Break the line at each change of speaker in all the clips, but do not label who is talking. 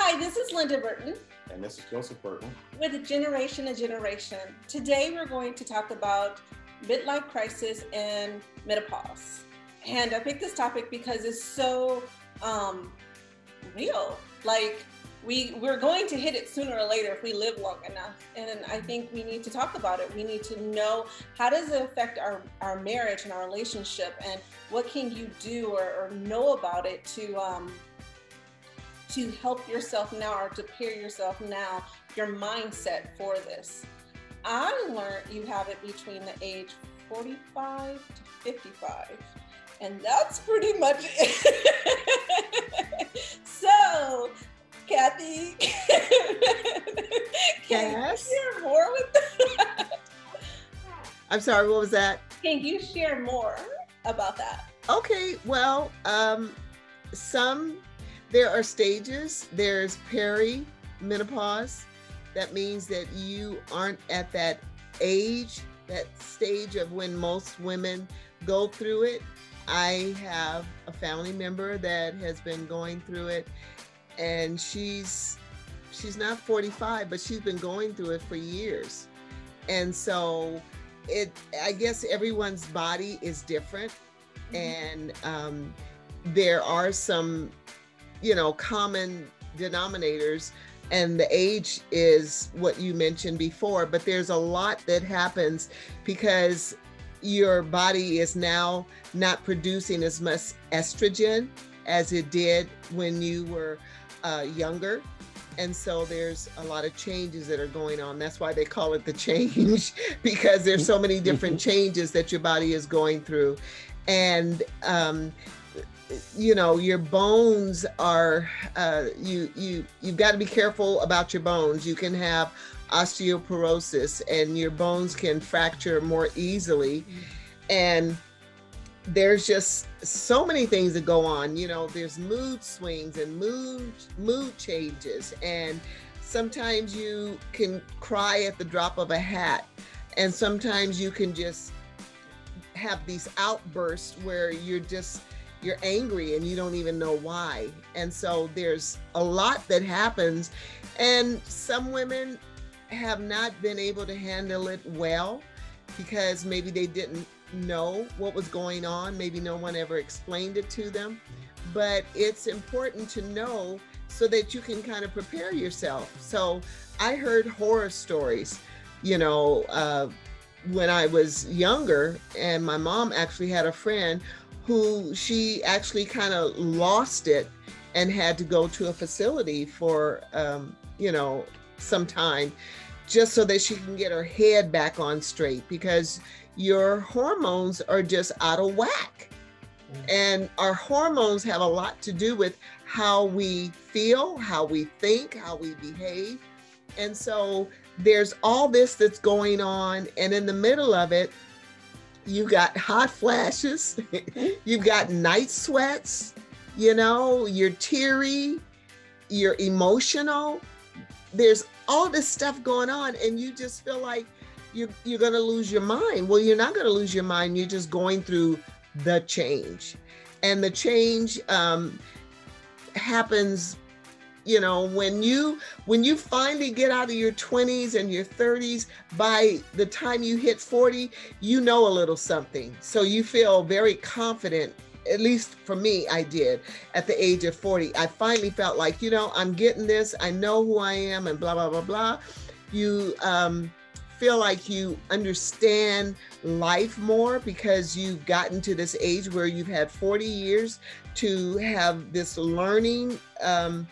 Hi, this is Linda Burton.
And this is Joseph Burton.
With Generation to Generation. Today we're going to talk about midlife crisis and menopause. And I picked this topic because it's so um, real. Like we we're going to hit it sooner or later if we live long enough. And I think we need to talk about it. We need to know how does it affect our, our marriage and our relationship and what can you do or, or know about it to um, to help yourself now or to prepare yourself now, your mindset for this. I learned you have it between the age 45 to 55. And that's pretty much it. so, Kathy, can yes. you share more with that?
I'm sorry, what was that?
Can you share more about that?
Okay, well, um, some there are stages. There's perimenopause. That means that you aren't at that age, that stage of when most women go through it. I have a family member that has been going through it and she's she's not 45 but she's been going through it for years. And so it I guess everyone's body is different mm-hmm. and um, there are some you know, common denominators and the age is what you mentioned before but there's a lot that happens because your body is now not producing as much estrogen as it did when you were uh, younger. And so there's a lot of changes that are going on. That's why they call it the change because there's so many different changes that your body is going through. And um, you know your bones are uh, you you you've got to be careful about your bones. You can have osteoporosis and your bones can fracture more easily. And there's just so many things that go on you know there's mood swings and mood mood changes. And sometimes you can cry at the drop of a hat. And sometimes you can just have these outbursts where you're just you're angry and you don't even know why. And so there's a lot that happens. And some women have not been able to handle it well because maybe they didn't know what was going on. Maybe no one ever explained it to them. But it's important to know so that you can kind of prepare yourself. So I heard horror stories, you know, uh, when I was younger, and my mom actually had a friend who she actually kind of lost it and had to go to a facility for, um, you know, some time just so that she can get her head back on straight because your hormones are just out of whack. Mm. And our hormones have a lot to do with how we feel, how we think, how we behave. And so there's all this that's going on. And in the middle of it, you got hot flashes, you've got night sweats, you know, you're teary, you're emotional. There's all this stuff going on, and you just feel like you're, you're going to lose your mind. Well, you're not going to lose your mind. You're just going through the change. And the change um, happens you know when you when you finally get out of your 20s and your 30s by the time you hit 40 you know a little something. So you feel very confident at least for me i did at the age of 40 i finally felt like you know i'm getting this. I know who i am and blah blah blah blah. You um, feel like you understand life more because you've gotten to this age where you've had 40 years to have this learning um,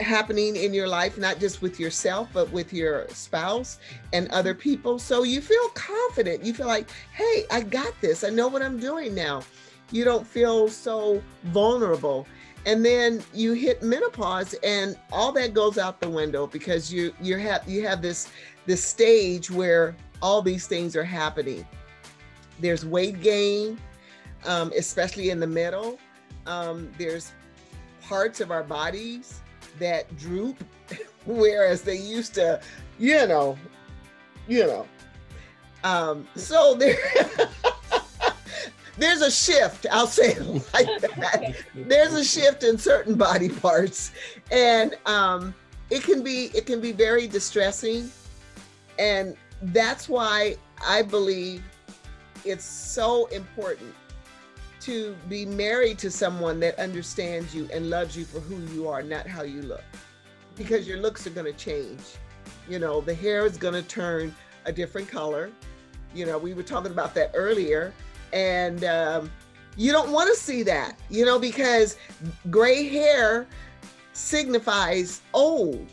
happening in your life, not just with yourself, but with your spouse and other people. So you feel confident. You feel like, hey, I got this. I know what I'm doing now. You don't feel so vulnerable. And then you hit menopause and all that goes out the window because you you have you have this this stage where all these things are happening. There's weight gain, um, especially in the middle. Um, there's parts of our bodies that droop, whereas they used to, you know, you know. Um, so there there's a shift. I'll say it like that. there's a shift in certain body parts, and um, it can be it can be very distressing, and that's why I believe it's so important to be married to someone that understands you and loves you for who you are, not how you look, because your looks are going to change. You know, the hair is going to turn a different color. You know, we were talking about that earlier and um, you don't want to see that, you know, because gray hair signifies old.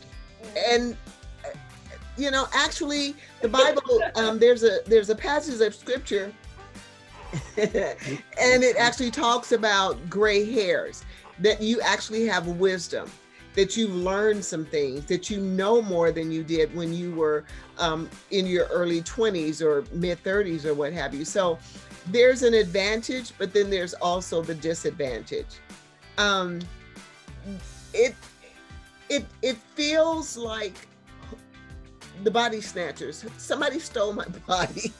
And you know, actually, the Bible um, there's a there's a passage of scripture, and it actually talks about gray hairs that you actually have wisdom that you've learned some things that you know more than you did when you were um, in your early 20s or mid 30s or what have you so there's an advantage, but then there's also the disadvantage. Um, it it it feels like the body snatchers. Somebody stole my body.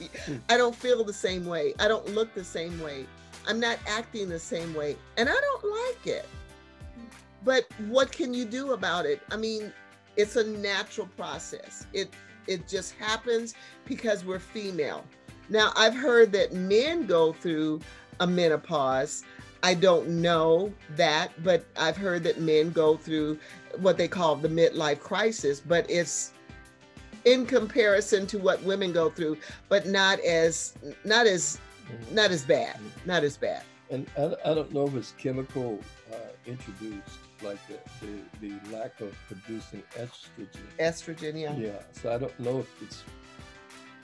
I don't feel the same way. I don't look the same way. I'm not acting the same way, and I don't like it. But what can you do about it? I mean, it's a natural process. It it just happens because we're female. Now, I've heard that men go through a menopause. I don't know that, but I've heard that men go through what they call the midlife crisis, but it's in comparison to what women go through, but not as not as not as bad, not as bad.
And I, I don't know if it's chemical uh, introduced, like the, the, the lack of producing estrogen.
Estrogen, yeah.
Yeah. So I don't know if it's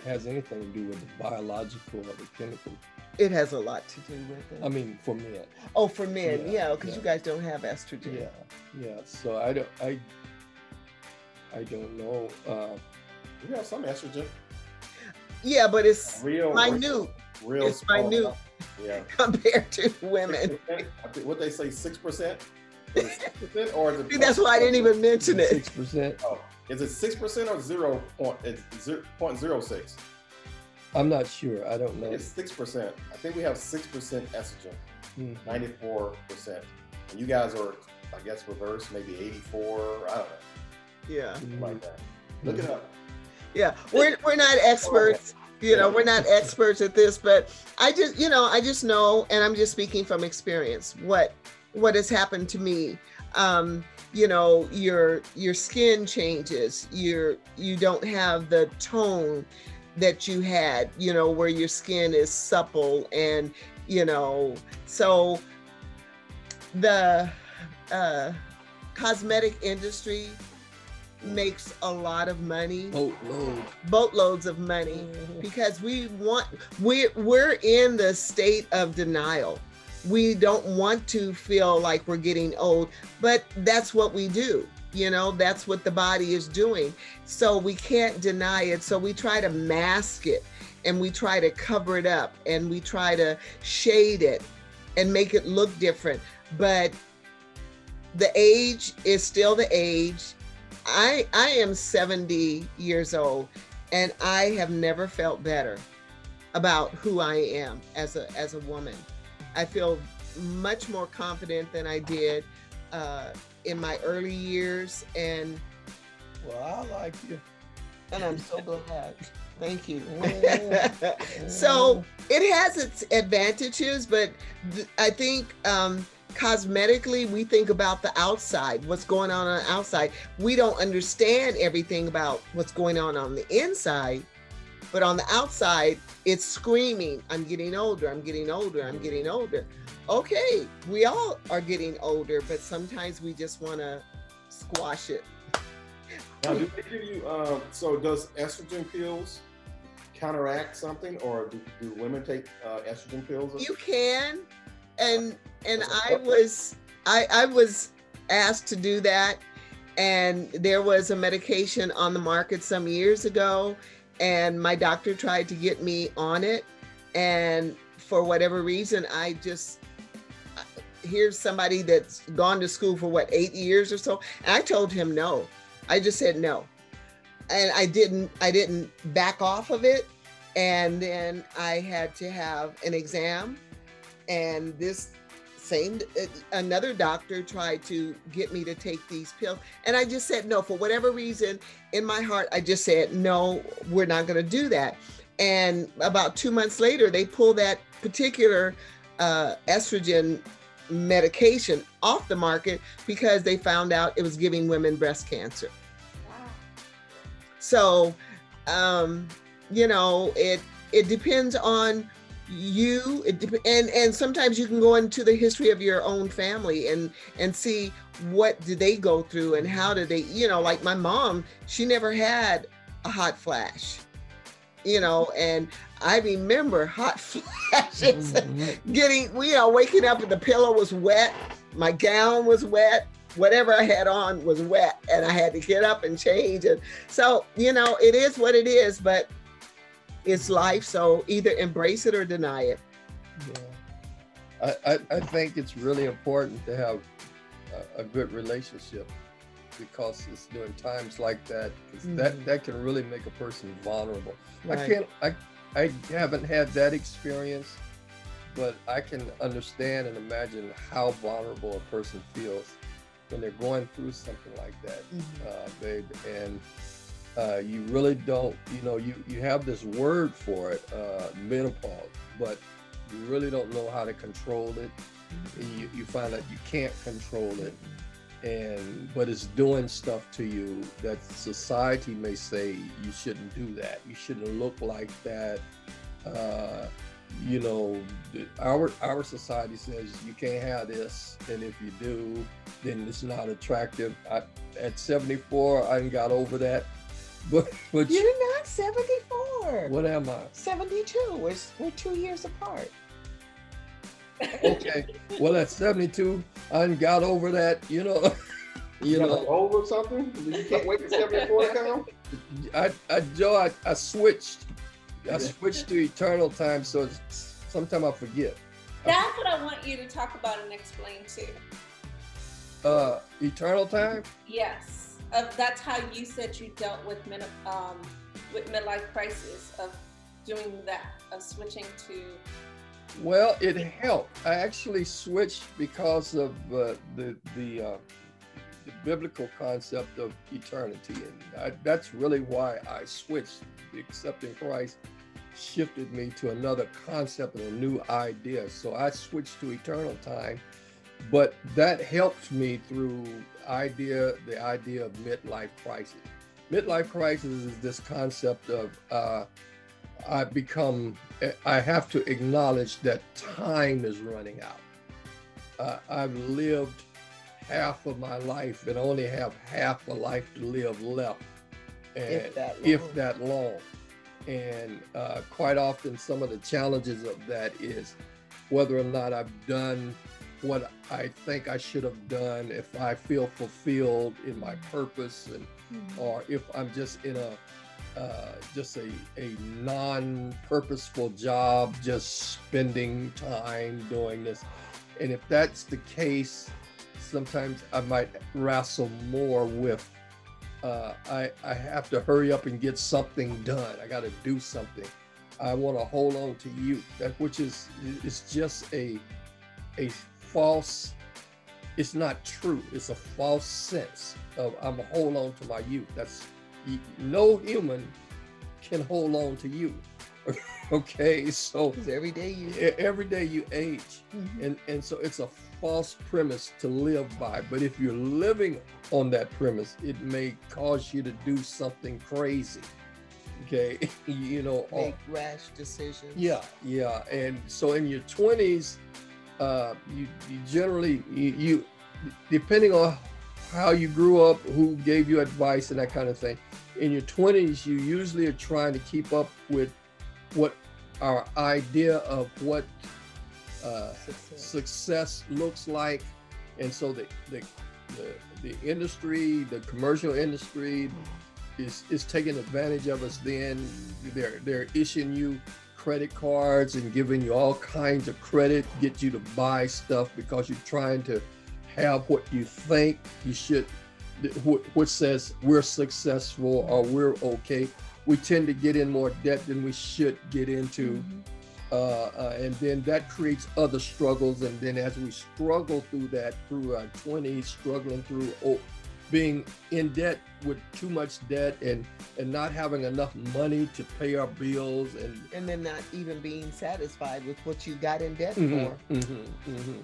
has anything to do with the biological or the chemical.
It has a lot to do with it.
I mean, for men.
Oh, for men, yeah, because yeah, yeah. you guys don't have estrogen.
Yeah, yeah. So I don't, I, I don't know. Uh,
we have some estrogen.
Yeah, but it's real minute. Real, it's minute. Yeah. Compared to women.
what they say, six percent. Percent, or is
it? that's why I didn't even mention it.
Six percent.
Oh, is it six percent or zero point? It's zero point zero six.
I'm not sure. I don't know.
It's six percent. I think we have six percent estrogen, mm-hmm. ninety-four percent. And you guys are, I guess, reverse, maybe eighty-four. I don't know.
Yeah,
mm-hmm. like that. Look mm-hmm. it up.
Yeah, we're we're not experts. You know, we're not experts at this, but I just, you know, I just know, and I'm just speaking from experience. What what has happened to me? Um, you know your your skin changes you're you don't have the tone that you had you know where your skin is supple and you know so the uh, cosmetic industry makes a lot of money
boatloads
boatloads of money mm-hmm. because we want we we're in the state of denial we don't want to feel like we're getting old, but that's what we do. You know, that's what the body is doing. So we can't deny it. So we try to mask it and we try to cover it up and we try to shade it and make it look different. But the age is still the age. I I am 70 years old and I have never felt better about who I am as a as a woman. I feel much more confident than I did uh, in my early years. And
well, I like you.
And I'm so glad. Thank you. so it has its advantages, but th- I think um, cosmetically, we think about the outside, what's going on on the outside. We don't understand everything about what's going on on the inside. But on the outside, it's screaming, I'm getting older, I'm getting older, I'm getting older. Okay, we all are getting older, but sometimes we just want to squash it.
Now, do they give you, um, so does estrogen pills counteract something or do, do women take uh, estrogen pills?
You can. And, and I was, I, I was asked to do that. And there was a medication on the market some years ago. And my doctor tried to get me on it. And for whatever reason i just here's somebody that's gone to school for what eight years or so? And i told him no. I just said no. And i didn't i didn't back off of it. And then i had to have an exam and this same uh, another doctor tried to get me to take these pills. And i just said no for whatever reason in my heart i just said no we're not going to do that. And about two months later they pulled that particular uh, estrogen medication off the market because they found out it was giving women breast cancer.
Wow.
so um you know it it depends on you it and and sometimes you can go into the history of your own family and and see what did they go through and how did they you know like my mom she never had a hot flash you know and i remember hot flashes
Mhm.
getting you know waking up and the pillow was wet my gown was wet whatever i had on was wet and i had to get up and change and so you know it is what it is but it's life so either embrace it or deny it
Yeah. I, I, I think it's really important to have a, a good relationship because it's during times like that 'cause that that can really make a person vulnerable. I can't I I haven't had that experience, but I can understand and imagine how vulnerable a person feels when they're going through something like that,
Mhm.
uh, babe. And uh, you really don't, you know, you you have this word for it, uh, menopause, but you really don't know how to control it. And you, you find out you can't control it, and but it's doing stuff to you that society may say you shouldn't do that. You shouldn't look like that. Uh, you know, our our society says you can't have this, and if you do, then it's not attractive. I, at 74, I got over that. But but
you're not 74
what am I?
72 we're, we're two years apart
Okay, well at 72, I got over that. You know, you
You know,
know.
over something? You can't wait to 74 to come?
I, I Joe, I, I switched. I switched to eternal time, so it's, sometimes I forget.
That's what I want you to talk about and explain too.
Uh, eternal time.
Yes, uh, that's how you said you dealt with men, um, with midlife crisis of doing that, of switching to.
Well, it helped. I actually switched because of uh, the the, uh, the biblical concept of eternity, and I, that's really why I switched. Accepting Christ shifted me to another concept and a new idea. So I switched to eternal time, but that helps me through idea the idea of midlife crisis. Midlife crisis is this concept of uh, I become I have to acknowledge that time is running out. Uh, I've lived half of my life and only have half a life to live left, and
If that
if
long.
that long. And uh, quite often, some of the challenges of that is whether or not I've done what I think I should have done, if I feel fulfilled in my purpose, and or if I'm just in a uh, just a, a non-purposeful job, just spending time doing this. And if that's the case, sometimes I might wrestle more with uh, I, I have to hurry up and get something done. I got to do something. I want to hold on to you, that which is it's just a a false. It's not true. It's a false sense of I'm gonna hold on to my youth. That's no human can hold on to you. okay, so
every day you
every day you age,
Mhm.
and and so it's a false premise to live by. But if you're living on that premise, it may cause you to do something crazy. Okay, you know. or-
make rash decisions.
yeah, yeah, and so in your twenties, uh, you you generally you, you depending on how you grew up, who gave you advice and that kind of thing. In your twenties, you usually are trying to keep up with what our idea of what uh,
Success.
success looks like, and so the the the, the industry, the commercial industry, is is taking advantage of us. Then they're they're issuing you credit cards and giving you all kinds of credit, to get you to buy stuff because you're trying to have what you think you should, wh- which says we're successful or we're okay. We tend to get in more debt than we should get into
Mhm.
uh, uh, and then that creates other struggles. And then as we struggle through that, through our 20s, struggling through oh, being in debt with too much debt and and not having enough money to pay our bills and
and then not even being satisfied with what you got in debt
mm-hmm,
for.
Mm-hmm, mm-hmm.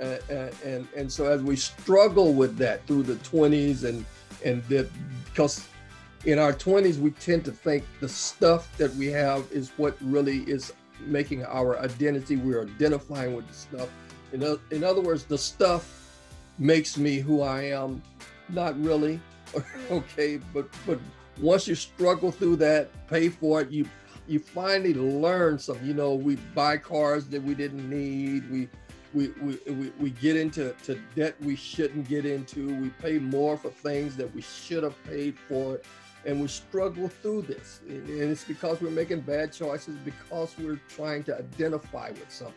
Uh, and and so as we struggle with that through the 20s and and that because in our 20s we tend to think the stuff that we have is what really is making our identity we're identifying with the stuff in, in other words the stuff makes me who i am not really. okay, but but once you struggle through that, pay for it, you you finally learn something. You know, we buy cars that we didn't need. We we, we, we, we get into to debt we shouldn't get into. We pay more for things that we should have paid for. And we struggle through this. And it's because we're making bad choices, because we're trying to identify with something.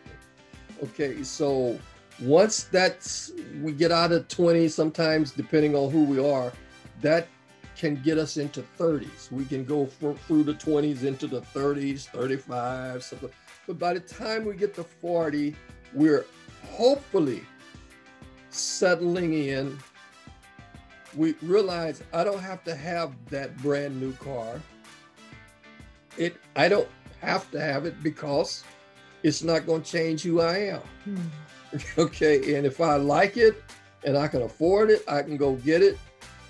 Okay, so once that's we get out of 20 sometimes depending on who we are that can get us into 30s we can go through the 20s into the 30s 35 something. But by the time we get to 40 we're hopefully settling in. We realize i don't have to have that brand new car. It i don't have to have it because it's not going to change who i am. Hmm. okay, and if I like it and I can afford it, I can go get it.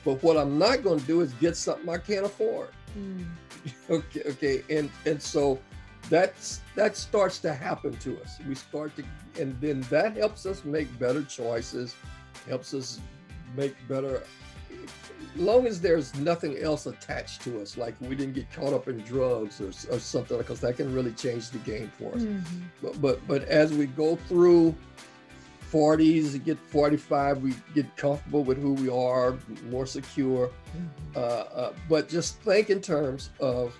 But what I'm not going to do is get something I can't afford. Mm. okay, okay, and and so that's that starts to happen to us. We start to, and then that helps us make better choices, helps us make better. Long as there's nothing else attached to us, like we didn't get caught up in drugs or, or something, because that can really change the game for us. Mm-hmm. But but but as we go through 40s, get 45, we get comfortable with who we are, more secure. Mm-hmm. Uh, uh, but just think in terms of,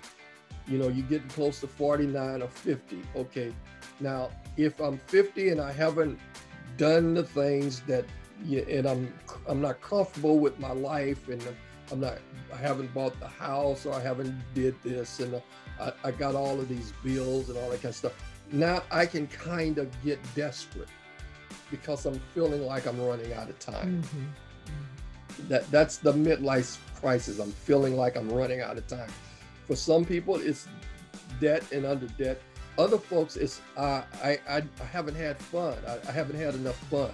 you know, you're getting close to 49 or 50. Okay, now if I'm 50 and I haven't done the things that, and I'm I'm not comfortable with my life, and I'm not, I haven't bought the house or I haven't did this, and I, I got all of these bills and all that kind of stuff. Now I can kind of get desperate because I'm feeling like I'm running out of time. Mm-hmm. That that's the midlife crisis. I'm feeling like I'm running out of time. For some people, it's debt and under debt. Other folks, it's uh, I, I I haven't had fun. I, I haven't had enough fun,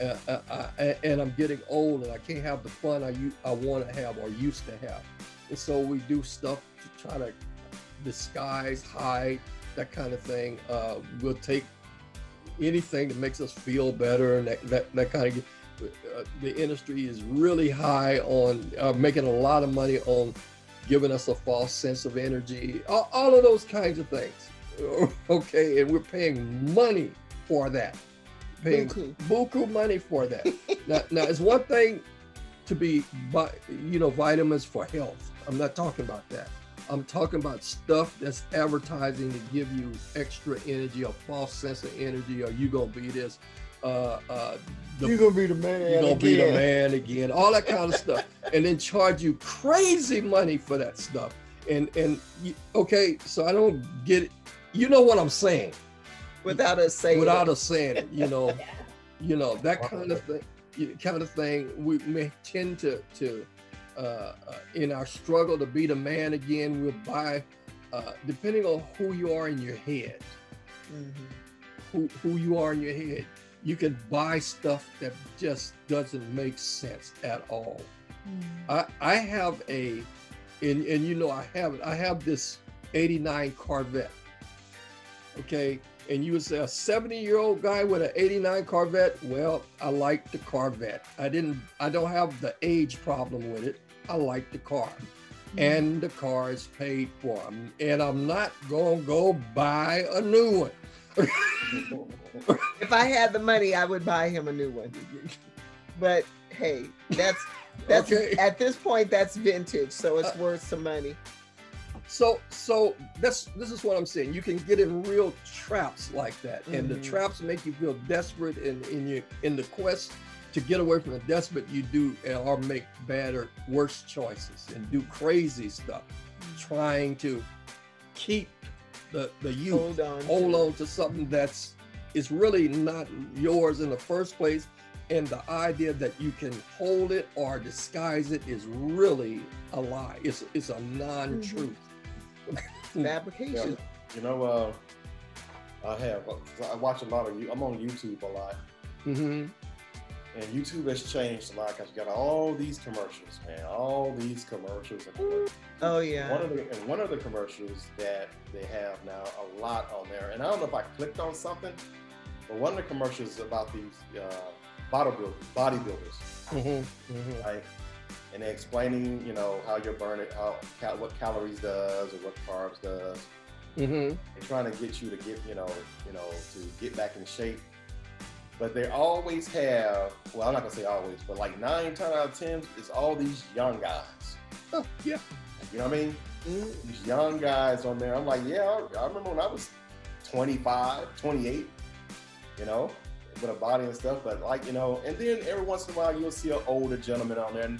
uh, uh, and I'm getting old, and I can't have the fun I I want to have or used to have. And so we do stuff to try to disguise, hide, that kind of thing. Uh, we'll take anything that makes us feel better and that, that, that kind of uh, the industry is really high on uh, making a lot of money on giving us a false sense of energy all, all of those kinds of things. Okay and we're paying money for that. Paying buku, buku money for that. Now, now it's one thing to be you know vitamins for health. I'm not talking about that I'm talking about stuff that's advertising to give you extra energy, a false sense of energy, or you gonna be this. Uh, uh,
the, you're gonna be the man.
You're gonna again. be the man again. All that kind of stuff, and then charge you crazy money for that stuff. And and you, okay, so I don't get it. You know what I'm saying?
Without us saying.
Without us saying it, you know, you know that kind of thing. Kind of thing. We may tend to to uh, uh, in our struggle to be the man again, we'll buy, uh, depending on who you are in your head, mm-hmm. who, who you are in your head, you can buy stuff that just doesn't make sense at all. Mm-hmm. I, I have a, and, and you know, I have it, I have this 89 Corvette. Okay and you would say a 70 year old guy with an 89 Corvette, well, I like the Corvette. I didn't, I don't have the age problem with it. I like the car. Mm-hmm. And the car is paid for. And I'm not going to go buy a new one.
if I had the money, I would buy him a new one. But hey, that's that's okay. at this point that's vintage, so it's uh, worth some money.
So so that's this is what I'm saying. You can get in real traps like that, and mm-hmm. the traps make you feel desperate in in your in the quest to get away from the despot. You do or make bad or worse choices and do crazy stuff, mm-hmm. trying to keep the the youth
Hold on.
hold on to something that's is really not yours in the first place and the idea that you can hold it or disguise it is really a lie it's it's a non-truth
Fabrication.
You know, uh, I have. I watch a lot of you. I'm on YouTube a lot,
hmm
and YouTube has changed a lot because you got all these commercials, man. All these commercials. And commercials.
Oh yeah.
One of the and one of the commercials that they have now a lot on there, and I don't know if I clicked on something, but one of the commercials is about these uh, bodybuilders, bodybuilders,
hmm hmm
right? And they're explaining, you know, how you're burning, how cal- what calories does or what carbs does.
hmm
They're trying to get you to get, you know, you know, to get back in shape. But they always have, well, I'm not gonna say always, but like nine times out of ten, it's all these young guys.
oh, yeah
You know what I mean?
Mhm.
these young guys on there. I'm like, yeah, I, I remember when I was 25, 28, you know, with a body and stuff. But like, you know, and then every once in a while you'll see an older gentleman on there,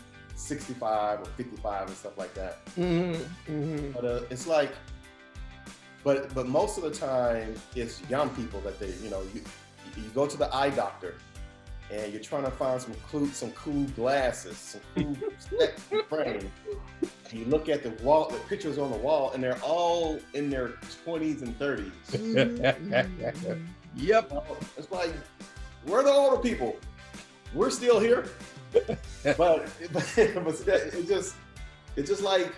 65 or 55 and stuff like that.
hmm hmm
But uh, it's like, but but most of the time it's young people that they, you know, you you go to the eye doctor. And you're trying to find some cool, some cool glasses, some cool specs frame. And you look at the wall, the pictures on the wall, and they're all in their 20s and 30s.
Mhm.
yep
It's like, we're the older people. We're still here. but but, but it just it's just like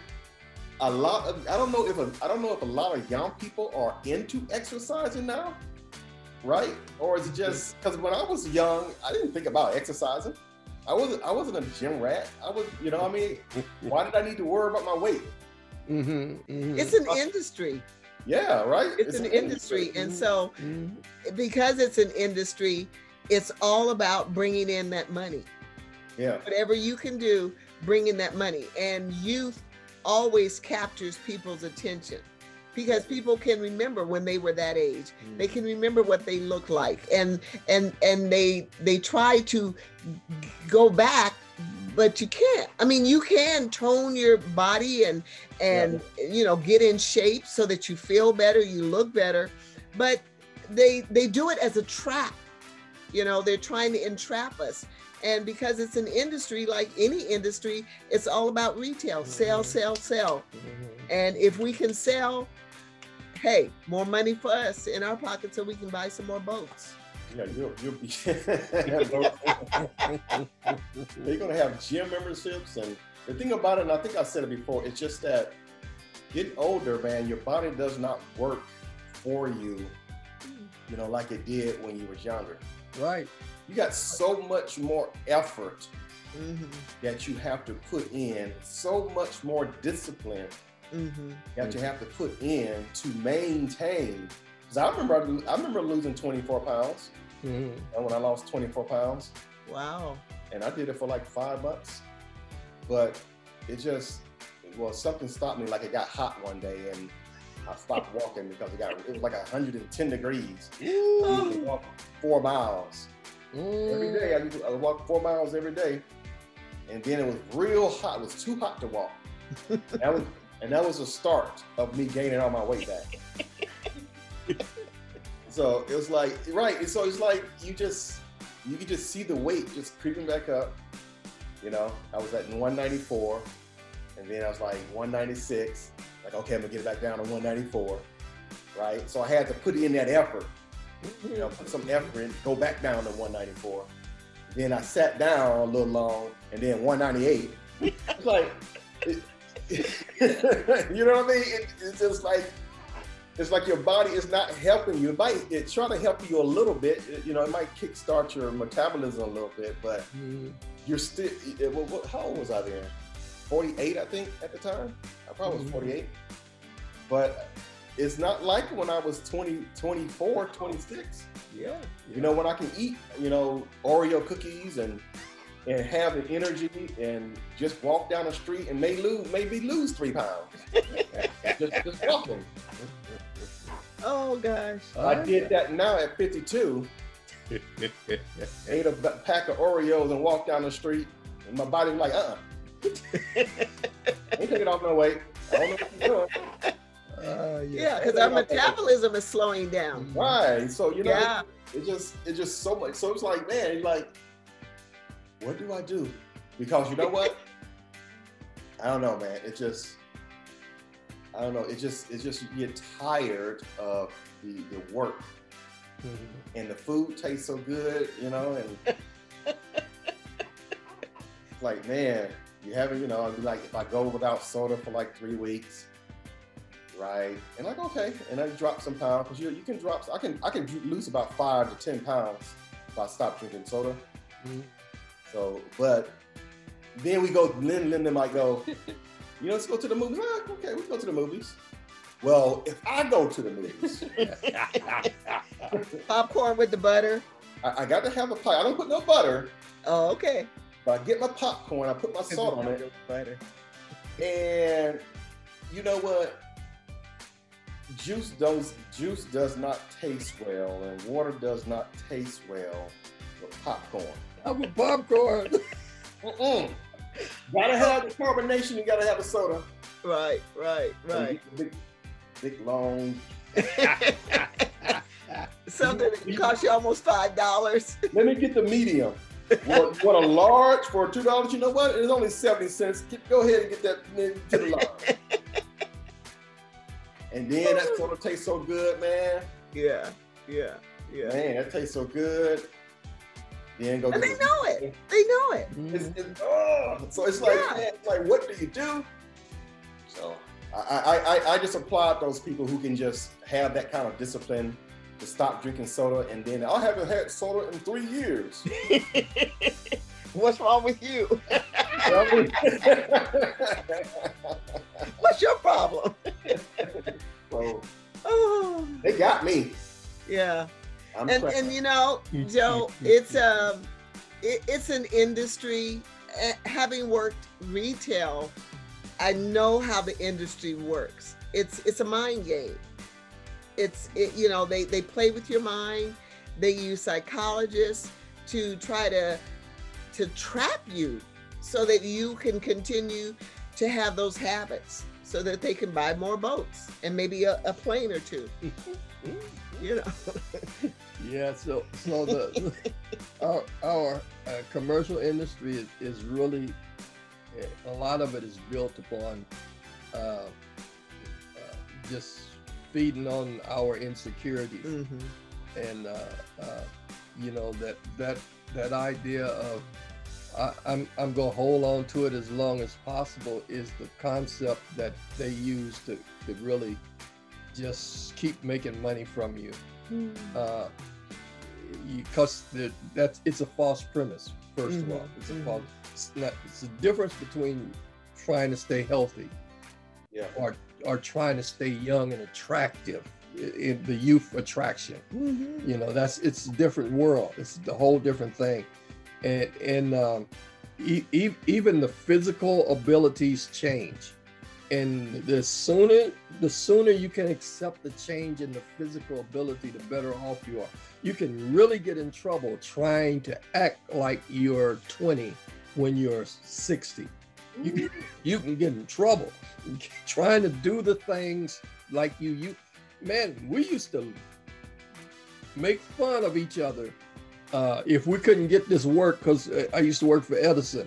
a lot of I don't know if a, I don't know if a lot of young people are into exercising now, right? Or is it just because when I was young, I didn't think about exercising. I wasn't I wasn't a gym rat. I was, you know, what I mean, why did I need to worry about my weight?
hmm hmm
It's an industry.
Yeah, right.
It's, an, industry. And so
hmm
because it's an industry, it's all about bringing in that money.
Yeah,
Whatever you can do, bring in that money. And youth always captures people's attention because people can remember when they were that age. Mm. They can remember what they look like, and and and they they try to go back, but you can't. I mean, you can tone your body and and you know get in shape so that you feel better, you look better, but they they do it as a trap. You know, they're trying to entrap us. And because it's an industry like any industry, it's all about retail sell,
Mhm.
sell, sell.
hmm
And if we can sell, hey, more money for us in our pocket so we can buy some more boats.
yeah, you'll you'll be. They're gonna have gym memberships, and the thing about it, and I think I said it before, it's just that getting older, man, your body does not work for you, you know, like it did when you was younger.
right
You got so much more effort
hmm
that you have to put in, so much more discipline
hmm
that you have to put in to maintain. Because I remember, I remember losing 24 pounds, and when I lost 24 pounds.
Wow.
and I did it for like five months. But it just, well, something stopped me. Like it got hot one day, and I stopped walking because it got it was like 110 degrees. I used walk four miles every day. I used to I walk four miles every day, and then it was real hot. It was too hot to walk. that was, and that was the start of me gaining all my weight back. so it was like right. So it's like you just you could just see the weight just creeping back up. You know, I was at 194, and then I was like 196. Like, okay, I'm gonna get it back down to 194, right? So I had to put in that effort, you know, put some effort in, go back down to 194. Then I sat down a little long, and then 198. It's like, it- you know what I mean? It, it's just like it's like your body is not helping you. It might it's trying to help you a little bit. It- you know, it might kickstart your metabolism a little bit, but
hmm
you're still. well, what, how old was I then? 48, I think, at the time. I probably was
Mhm.
48. But it's not like when I was 20, 24, 26.
yeah
You know, when I can eat, you know, Oreo cookies and and have the energy and just walk down the street and may lose maybe lose three pounds. just, just walking.
Oh gosh.
I did that now at 52. Ate a pack of Oreos and walked down the street, and my body was like, uh-uh. Ain't taking off no weight. I don't know what you're doing.
Uh,
Yeah, because our metabolism is slowing down.
Right. So you know,
Yeah.
it just it's just so much. So it's like, man, you're like, what do I do? Because you know what? I don't know, man. It just I don't know. It just it just you get tired of the, the work
Mhm.
and the food tastes so good, you know, and like man, you haven't, you know, I'd be like if I go without soda for like three weeks, right? And like okay, and I drop some pounds because you you can drop. I can I can lose about five to ten pounds if I stop drinking soda.
Mhm.
So, but then we go. Then Linda might go. You know, let's go to the movies. Ah, okay, we go to the movies. Well, if I go to the movies,
Popcorn with the butter.
I, I got to have a pie. I don't put no butter,
Oh, okay.
but I get my popcorn. I put my salt on it,
Butter.
and you know what? Juice does juice does not taste well, and water does not taste well with popcorn.
I'm with popcorn.
Mm-mm. Gotta have the carbonation. You gotta have a soda.
Right, right, right.
Big, big long.
Something that cost you almost five dollars.
Let me get the medium. What, what a large for two dollars? You know what? It's only seventy cents. Get, go ahead and get that to the large. And then that soda tastes so good, man.
Yeah, yeah, yeah.
Man, that tastes so good. Then go.
And they know it. They know it.
It's, it's, oh, so it's like,
Yeah.
man, it's like, what do you do? So I, I, I, I just applaud those people who can just have that kind of discipline to stop drinking soda, and then I haven't had soda in three years.
What's wrong with you?
so
What's your problem? Oh,
they got me.
yeah.
I'm
and
cracking.
and you know, Joe, it's um, it, it's an industry. eh, Having worked retail, I know how the industry works. It's it's a mind game. It's it, you know they they play with your mind. They use psychologists to try to to trap you so that you can continue to have those habits so that they can buy more boats and maybe a, a plane or two. You know.
Yeah, so so the our our uh, commercial industry is, is really eh, a lot of it is built upon uh, uh, just feeding on our insecurities.
Mhm.
and uh, uh, you know that that that idea of I, I'm I'm gonna hold on to it as long as possible is the concept that they use to, to really just keep making money from you uh, because that's it's a false premise. 1st of all, it's a
mhm.
false. It's not. It's a difference between trying to stay healthy
yeah.
or or trying to stay young and attractive in the youth attraction.
Mhm.
You know, that's it's a different world. It's a whole different thing, and and um, e- e- even the physical abilities change. And the sooner the sooner you can accept the change in the physical ability, the better off you are. You can really get in trouble trying to act like you're 20 when you're 60. You can, you can get in trouble trying to do the things like you you man we used to make fun of each other uh, if we couldn't get this work because i used to work for edison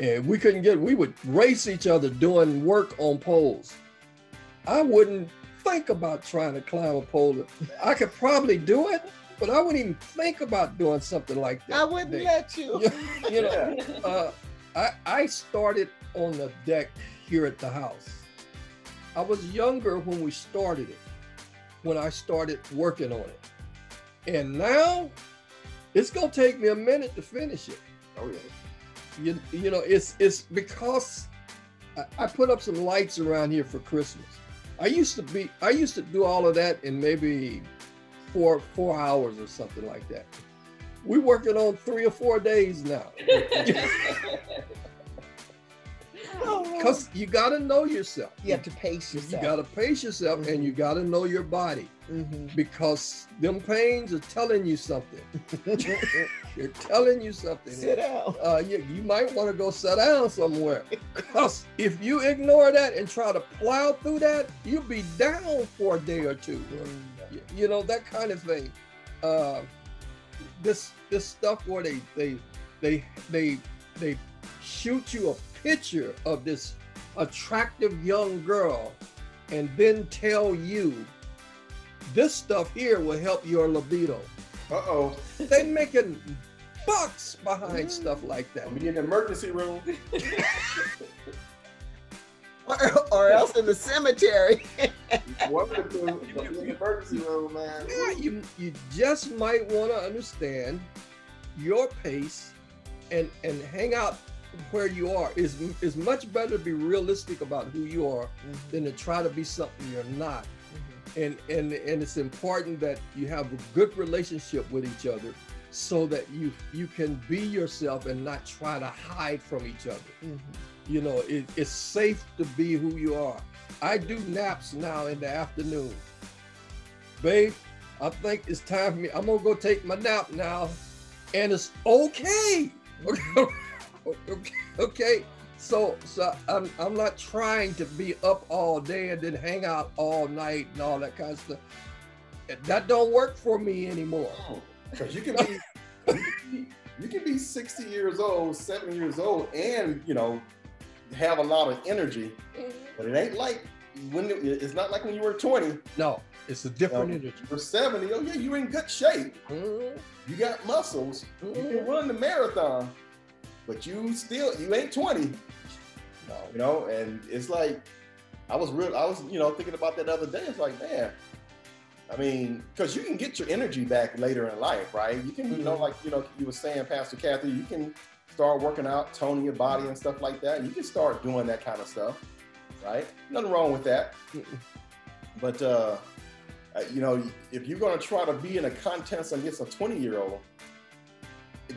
and we couldn't get we would race each other doing work on poles i wouldn't think about trying to climb a pole i could probably do it but i wouldn't even think about doing something like that
i wouldn't
They-
let you
you know uh, I, I started on the deck here at the house. I was younger when we started it, when I started working on it. And now it's gonna take me a minute to finish it.
Oh yeah.
You, you know, it's it's because I, I put up some lights around here for Christmas. I used to be I used to do all of that in maybe four four hours or something like that. We're working on three or four days now. Because you got to know yourself.
You have to pace yourself.
You got to pace yourself and you got to know your body
Mhm.
because them pains are telling you something. They're telling you something.
Sit down.
Uh, you, you might want to go sit down somewhere. Because if you ignore that and try to plow through that, you'll be down for a day or two. You, you know, that kind of thing. Uh, this this stuff where they they they they they shoot you a picture of this attractive young girl and then tell you this stuff here will help your libido.
Uh-oh.
They making bucks behind mm. stuff like that.
I'll be in the emergency room.
Or, or else in the cemetery.
What to do? I'll in the emergency room, man.
Yeah, you you just might want to understand your pace and and hang out where you are. is is much better to be realistic about who you are mm-hmm. than to try to be something you're not. Mm-hmm. And and and it's important that you have a good relationship with each other so that you you can be yourself and not try to hide from each other.
Mhm.
You know, it, it's safe to be who you are. I do naps now in the afternoon. Babe, I think it's time for me. I'm gonna go take my nap now. And it's okay. Mm-hmm. okay. okay. So so I'm I'm not trying to be up all day and then hang out all night and all that kind of stuff. That don't work for me anymore.
Because you can be, you can be you can be 60 years old, 70 years old, and you know, have a lot of energy. But it ain't like when it- it's not like when you were 20.
No, it's a different
Um,
energy.
For 70, oh yeah, you're in good shape.
Mhm,
You got muscles. You
mhm.
can run the marathon, but you still you ain't 20.
No.
You know, and it's like I was real. I was you know thinking about that the other day. It's like man. I mean, because you can get your energy back later in life, right? You can, you know,
Mhm.
like you know, you were saying, Pastor Kathy, you can start working out, toning your body and stuff like that. You can start doing that kind of stuff, right? Nothing wrong with that. But uh, uh, you know, if you're gonna try to be in a contest against a 20 year old,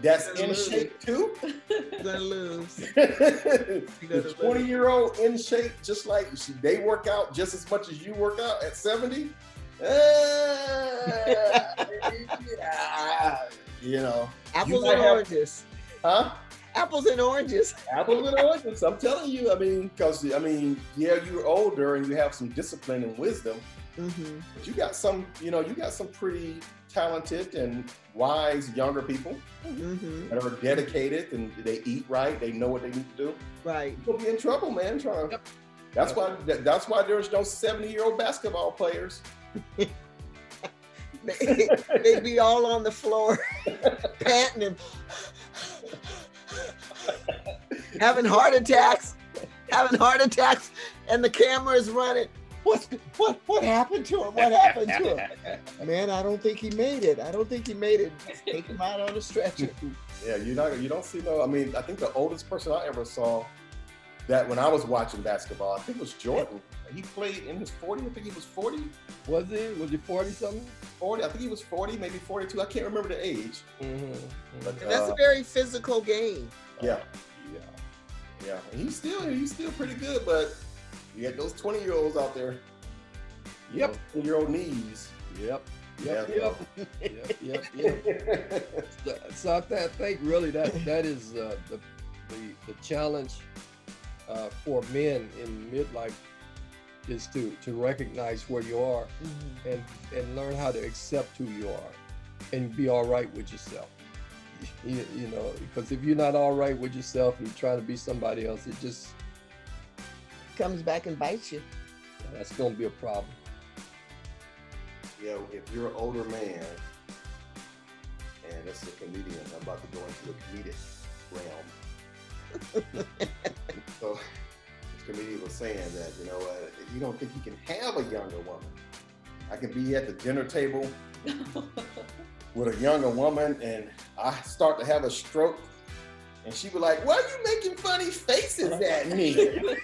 that's in
gonna
shape too.
You're gonna lose.
the
gonna
20 year old in shape, just like they work out just as much as you work out at 70. Uh, yeah, you know,
Apples
might
and
have-
oranges.
huh?
Apples and oranges.
Apples and oranges. I'm telling you. I mean, because I mean, yeah, you're older and you have some discipline and wisdom,
Mm-hmm.
but you got some, you know, you got some pretty talented and wise younger people
Mm-hmm.
that are dedicated and they eat right. They know what they need to do.
Right.
You'll be in trouble, man. Trying.
Yep.
That's why. that- That's why there's no 70 year old basketball players.
They, they'd be all on the floor, panting and having heart attacks, having heart attacks, and the camera is running. What's what? What happened to him? What happened to him? Man, I don't think he made it. I don't think he made it. Just take him out on a stretcher.
Yeah, you not. You don't see no. I mean, I think the oldest person I ever saw that when I was watching basketball, I think it was Jordan. He played in his 40. I think he was 40.
Was he? Was he 40 something?
40. I think he was 40, maybe 42. I can't remember the age.
Mm-hmm.
But
And that's
uh,
a very physical game.
yeah,
Yeah.
yeah. And he's still he's still pretty good, but you got those 20 year olds out there.
Yep.
20 year old knees.
Yep. Yep.
Yeah,
Yep. yep. Yep. Yep. So, so I, th- I think really that that is uh, the, the the challenge uh, for men in midlife is to to recognize where you are and and learn how to accept who you are and be all right with yourself. You, you know, because if you're not all right with yourself and you're trying to be somebody else, it just
Comes back and bites you.
that's going to be a problem.
Yeah, if you're an older man, and it's a comedian, I'm about to go into the comedic realm. so, this comedian was saying that, you know, uh, if you don't think you can have a younger woman, I can be at the dinner table with a younger woman, and I start to have a stroke, and she be like, "Why are you making funny faces at me?"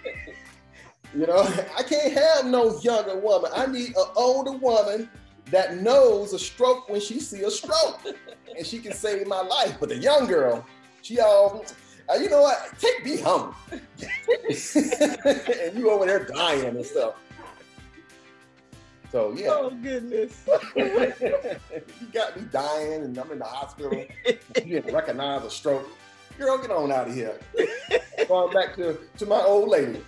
You know, I can't have no younger woman. I need an older woman that knows a stroke when she see a stroke, and she can save my life. But the young girl, she all, uh, you know what? Take me home. and you over there dying and stuff. So yeah.
Oh goodness.
you got me dying and I'm in the hospital. you didn't recognize a stroke. Girl, get on out of here. Going back to, to my old lady.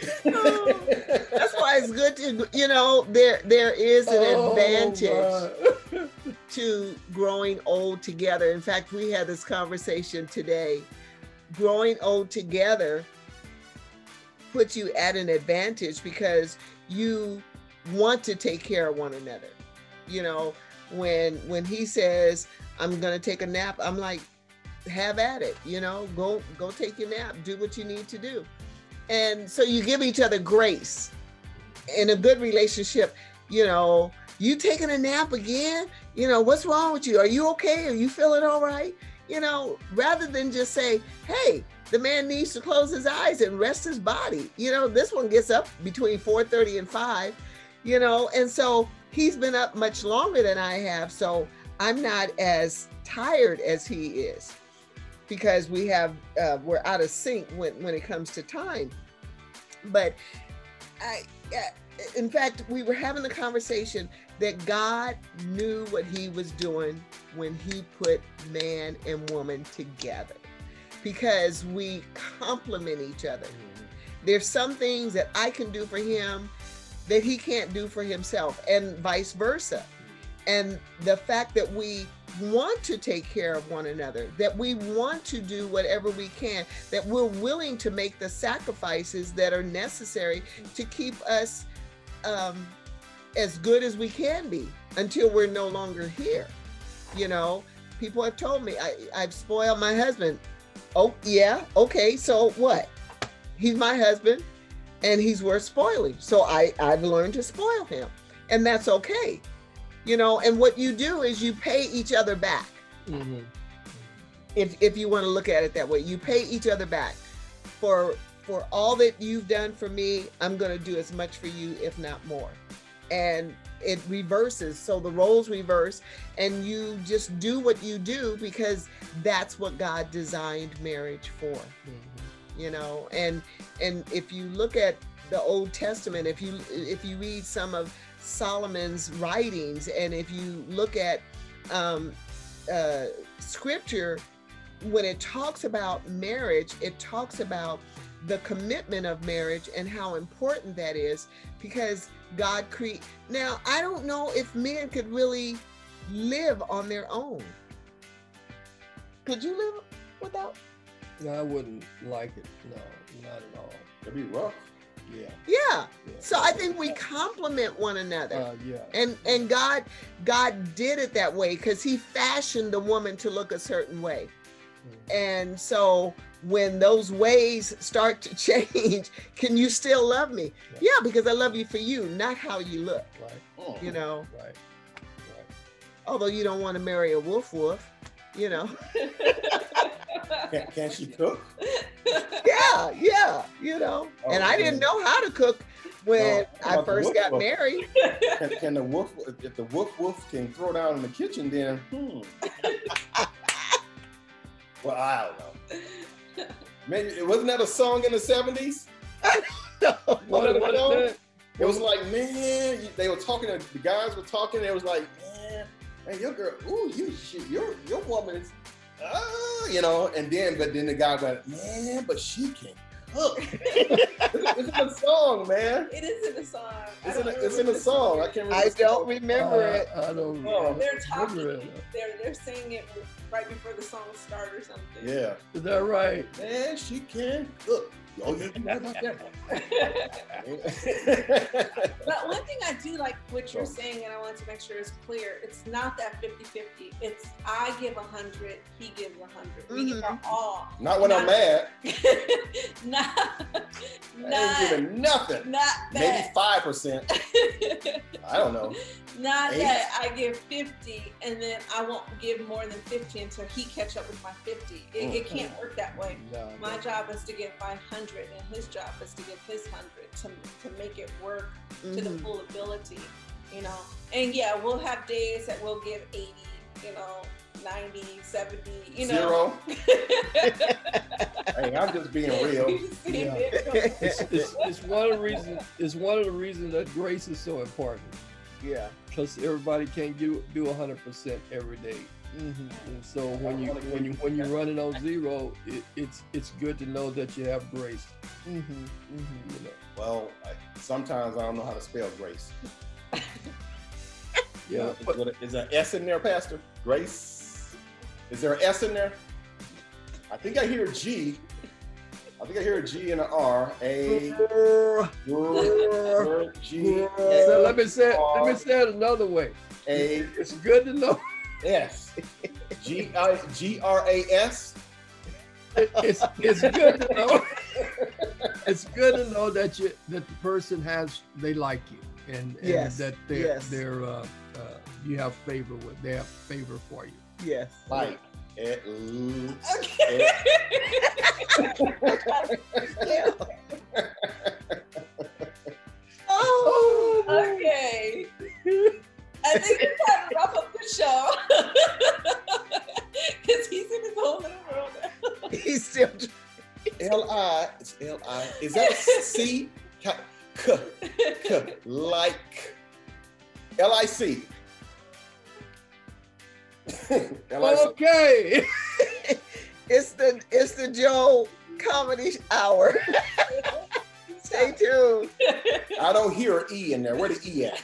That's why it's good to you know there there is an
Oh,
advantage to growing old together. In fact, we had this conversation today. Growing old together puts you at an advantage because you want to take care of one another. You know, when when he says, "I'm going to take a nap," I'm like, "Have at it." You know, go go take your nap. Do what you need to do. And so you give each other grace. In a good relationship, you know, you taking a nap again? You know, what's wrong with you? Are you okay? Are you feeling all right? You know, rather than just say, hey, the man needs to close his eyes and rest his body. You know, this one gets up between 4:30 and 5, you know, and so he's been up much longer than I have. So I'm not as tired as he is because we have uh, we're out of sync when when it comes to time. But I, uh, in fact, we were having the conversation that God knew what He was doing when He put man and woman together, because we complement each other. There's some things that I can do for him that he can't do for himself, and vice versa. And the fact that we want to take care of one another, that we want to do whatever we can, that we're willing to make the sacrifices that are necessary to keep us um, as good as we can be until we're no longer here. You know, people have told me I, I've spoiled my husband. Oh, yeah, okay, so what? He's my husband and he's worth spoiling. So I, I've learned to spoil him, and that's okay. You know, and what you do is you pay each other back.
Mhm.
If, if you want to look at it that way, you pay each other back for for all that you've done for me. I'm going to do as much for you, if not more. And it reverses, so the roles reverse, and you just do what you do because that's what God designed marriage for
Mhm.
you know and and if you look at the old testament if you if you read some of solomon's writings and if you look at um, uh, scripture when it talks about marriage it talks about the commitment of marriage and how important that is because god create now i don't know if men could really live on their own could you live without
No, I wouldn't like it. No, not at all.
It'd be rough.
Yeah.
yeah
yeah.
So I think we complement one another.
Uh, yeah.
and and God God did it that way cuz he fashioned the woman to look a certain way.
Mhm.
And so when those ways start to change, can you still love me?
Yeah.
Yeah, because I love you for you, not how you look,
Right.
You know.
Right. Right.
Although you don't want to marry a wolf wolf, you know.
Can, can she cook?
Yeah, yeah, you know.
Oh,
and I didn't know how to cook when I first
wolf
got
wolf.
married.
Can, can the wolf, if the wolf wolf can throw down in the kitchen, then hmm. well, I don't know. Maybe wasn't that a song in the seventies?
What,
What-
what,
what-
what-
It was like, man, they were talking. The guys were talking. It was like, man, man, your girl, ooh, you, shit, your your woman is, ah, you know. And then, but then the guy went, man, but she can cook. it's in the song, man.
It is in a song.
It's in, a, it's in
remember
the song. I can't remember.
I don't
song.
remember uh, it.
I, I don't
Oh.
They're talking. They're they're saying it right before the song starts or something.
Yeah,
Is that right?
man, she can cook. Oh, you
That's not that.
But one thing I do like what you're
Sure.
saying, and I want to make sure it's clear, it's not that 50 50. It's I give 100, he gives 100. We mm-hmm. give our all.
Not when I'm mad.
not,
I ain't
not,
giving nothing.
not
Maybe five percent. I don't know.
not
Eight?
that I give 50 and then I won't give more than 50 until he catch up with my 50. It, it mm. can't work that way.
No,
My
no.
job is to give 500 and his job is to give his 100 to, to make it work to the
Mhm.
full ability, you know. And yeah, we'll have days that we'll give 80, you know, 90, 70, you know.
Zero. hey, I'm just being real.
You just see
Yeah. It's, it's, it's one of the reasons. It's one of the reasons that grace is so important
Yeah.
because everybody can't do do 100 percent every day.
Mm-hmm.
And so when you when you when you're running on zero, it, it's it's good to know that you have grace.
Mm-hmm. Mm-hmm.
You know.
Well, I, sometimes I don't know how to spell grace.
Yeah.
Is,
But,
there- is there an S in there, Pastor? Grace? Is there an S in there? I think I hear a G. I think I hear a G and an R. A G
so let me say it, let me say it another way.
A
It's good to know.
S. G I G R A S.
it- it's it's good to know. it's good to know that you that the person has they like you and, and
Yes,
that they're
yes.
they're uh, uh, you have favor with they have favor for you.
Yes.
Like it. l-
Okay.
Yeah.
oh, okay. I think it's time to wrap up the show. Because he's in his own little world.
He's still.
L I. It's L I. Is that a C? K. K. K. Like. L I C. L I C.
Okay.
It's the it's the Joe comedy hour. Stay tuned.
I don't hear an E in there. Where the E at?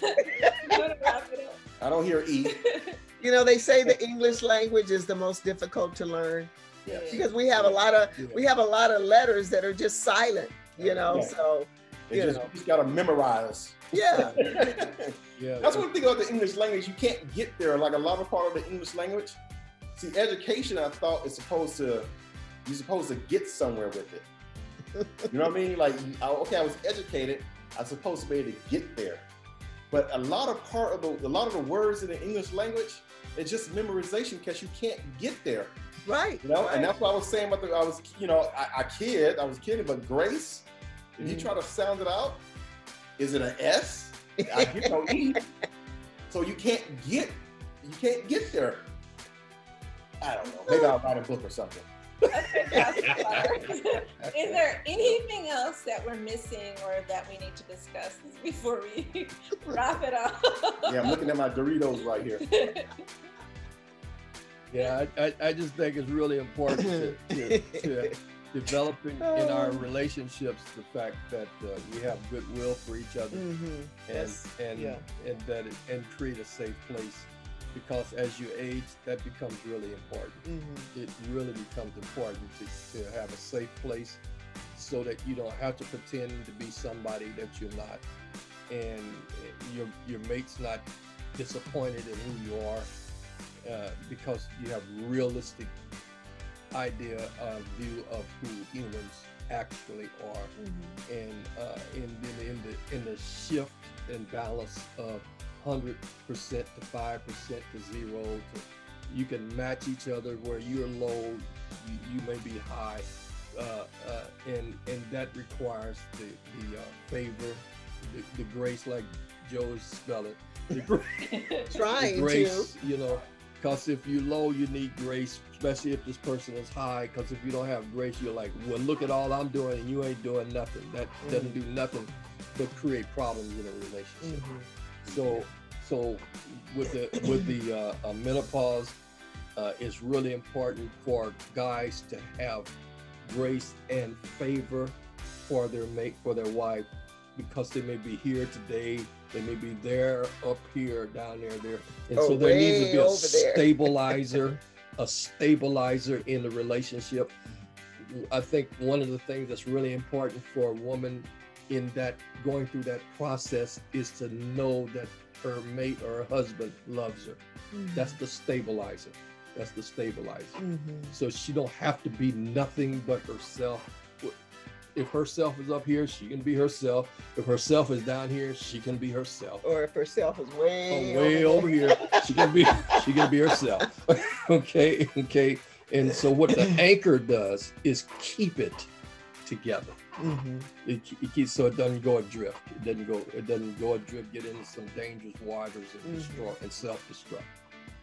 You wanna wrap it up?
I don't hear E.
You know they say the English language is the most difficult to learn
Yes.
because we have a lot of
Yeah.
we have a lot of letters that are just silent. You know,
Yeah.
so
They
you
just,
know.
just gotta memorize.
yeah.
Yeah.
That's one thing about the English language. You can't get there. Like a lot of part of the English language. See, education, I thought is supposed to, you're supposed to get somewhere with it. You know what I mean? Like, you- I- okay, I was educated. I'm supposed to be able to get there. But a lot of part of the, a lot of the words in the English language, it's just memorization because you can't get there.
Right.
You know,
right.
and that's what I was saying about the. I was, you know, I, I kid, I was kidding, but grace. If you
Mhm.
try to sound it out, is it an S? I hear no E. So you can't get, you can't get there. I don't know. Maybe I'll write a book or something.
Okay, Is there anything else that we're missing or that we need to discuss before we wrap it up?
Yeah, I'm looking at my Doritos right here.
Yeah, I, I, I just think it's really important to, to, to developing in our relationships the fact that uh, we have goodwill for each other
Mhm.
and
That's-
and
yeah.
and that it, and create a safe place because as you age that becomes really important
Mhm.
it really becomes important to, to have a safe place so that you don't have to pretend to be somebody that you're not and your your mate's not disappointed in who you are uh, because you have realistic idea of view of who humans actually are
Mhm.
and uh, in, in, in the in the shift and balance of hundred percent to five percent to zero, to, you can match each other where you're low, you, you may be high, uh, uh, and and that requires the the uh, favor, the, the grace, like Joe spell it, the, gra- the
Trying
grace, you know. Because if you're low, you need grace, especially if this person is high. Because if you don't have grace, you're like, well, look at all I'm doing, and you ain't doing nothing. That doesn't do nothing but create problems in a
to.
relationship.
Mhm.
So, so with the with the uh, uh, menopause, uh, it's really important for guys to have grace and favor for their mate, for their wife, because they may be here today, they may be there, up here, down there, there, and so
Oh,
there needs to be a stabilizer, a stabilizer in the relationship. I think one of the things that's really important for a woman in that going through that process is to know that her mate or her husband loves her. That's the stabilizer. That's the stabilizer.
Mhm.
So she don't have to be nothing but herself. If herself is up here, she can be herself. If herself is down here, she can be herself.
Or if herself is way,
Oh, way over here, she can be she can be herself. okay, okay. And so what the anchor does is keep it together.
Mhm.
It, it keeps so it doesn't go adrift. It doesn't go. It doesn't go adrift. Get into some dangerous waters and
Mhm.
destroy and self-destruct.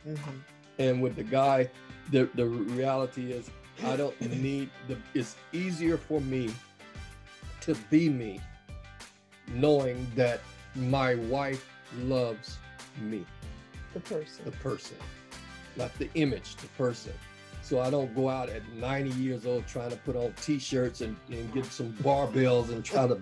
Mhm.
And with the guy, the the reality is I don't need the it's easier for me to be me knowing that my wife loves me,
The person.
the person, not the image, the person. So I don't go out at 90 years old trying to put on t-shirts and, and get some barbells and try to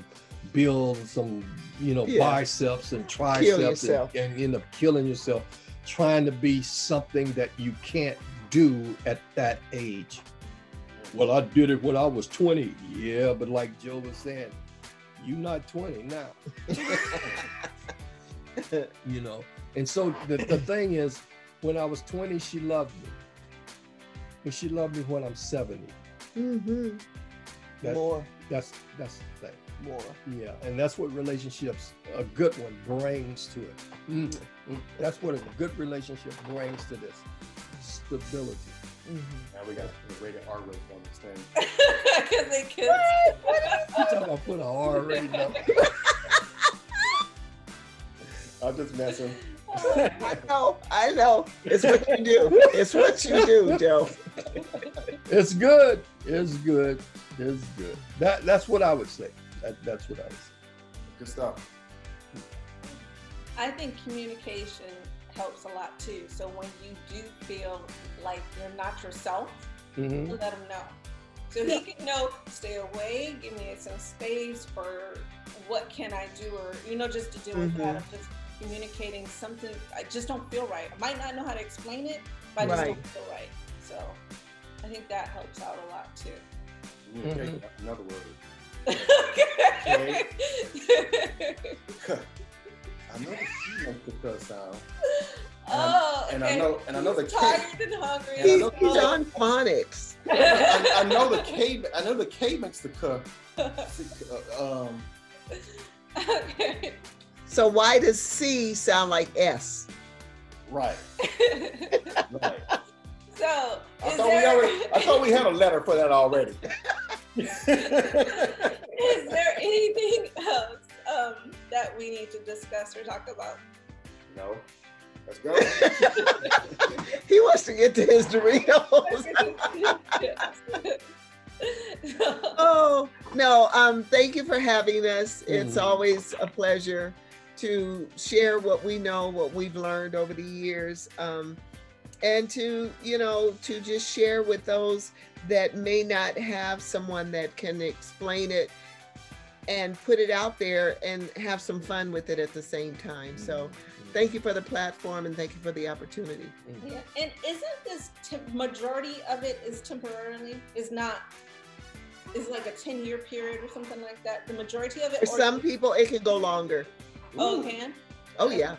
build some, you know,
Yeah.
biceps and triceps and, and end up killing yourself trying to be something that you can't do at that age. Well, I did it when I was 20. Yeah, but like Joe was saying, you're not 20 now. you know. And so the, the thing is, when I was 20, she loved me. But she loved me when I'm 70.
hmm
That-
More,
That's that's the thing.
more.
Yeah, and that's what relationships, a good one, brings to it. Mm. That's what a good relationship brings to this stability.
Mhm.
Now we got to a rated R rating on this thing.
Because they kids.
You talking about put a R rating up?
I'm just messing.
I know, I know. It's what you do. It's what you do, Joe.
It's good. It's good. It's good. That that's what I would say. That, that's what I would say.
Good stuff.
I think communication helps a lot too. So when you do feel like you're not yourself,
Mhm.
you let him know. So he can know, stay away, give me some space for what can I do, or you know, just to deal with that. I'm just communicating something. I just don't feel right. I might not know how to explain it, but I just
Right.
don't feel right. So I think that helps out a lot too.
Communicate,
Mhm.
another word.
okay.
I know the T makes the cuss sound.
oh,
and I
okay.
know- and I know the
He's
K-
tired and hungry.
And
He's, he's on phonics.
I, I know the K. I know the K makes the cuss. Uh, um,
okay.
So why does C sound like S?
right, right.
so,
I
is
thought we
there,
already. I thought we had a letter for that already.
is there anything else um, that we need to discuss or talk about?
no. Let's go.
He wants to get to his Doritos. Oh, no. Um, thank you for having us. It's
Mhm.
always a pleasure to share what we know, what we've learned over the years. Um, and to, you know, to just share with those that may not have someone that can explain it and put it out there and have some fun with it at the same time. So thank you for the platform and thank you for the opportunity.
yeah. And isn't this tem- majority of it is temporarily? Is not is like a ten year period or something like that? The majority of it.
For
or-
some people, it can go longer.
Oh, it can.
Oh, yeah.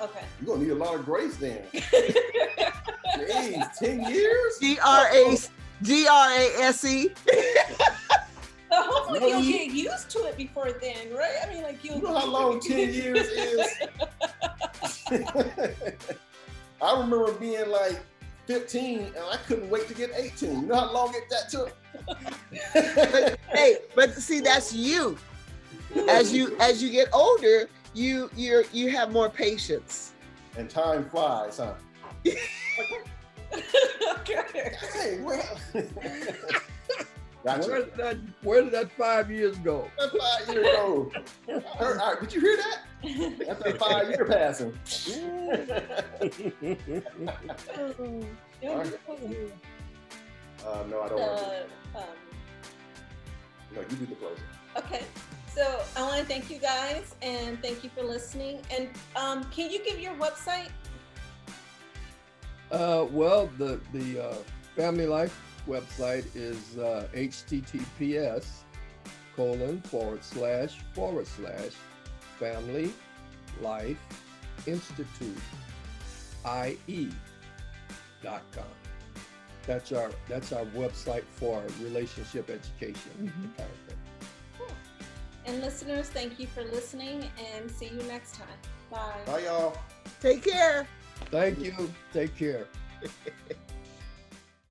Okay.
You're gonna need a lot of grace then. Jeez, ten years?
G R A G R A S E.
Oh, but hopefully
No,
you'll
you-
get used to it before then, right? I mean, like you.
You know how long ten years is? I remember being like 15 and I couldn't wait to get 18. You know how long it that took?
Hey, but see, that's you. As you as you get older, you you're you have more patience.
and time flies, huh?
okay.
Hey, well.
Where did that Where did that five years go?
That's five years old. All right, did you hear that? That's that five year passing.
Yeah,
uh, no, I don't want to.
uh, um,
No, you do the closing.
okay. So I want to thank you guys and thank you for listening. And um, can you give your website?
Uh, well, the the uh, Family Life website is uh, https colon forward slash forward slash Family Life Institute ie dot com. That's our that's our website for relationship education.
Mhm.
kind of thing.
And listeners, thank you for listening and see you next time. Bye.
Bye, y'all.
Take care.
Thank you. Take care.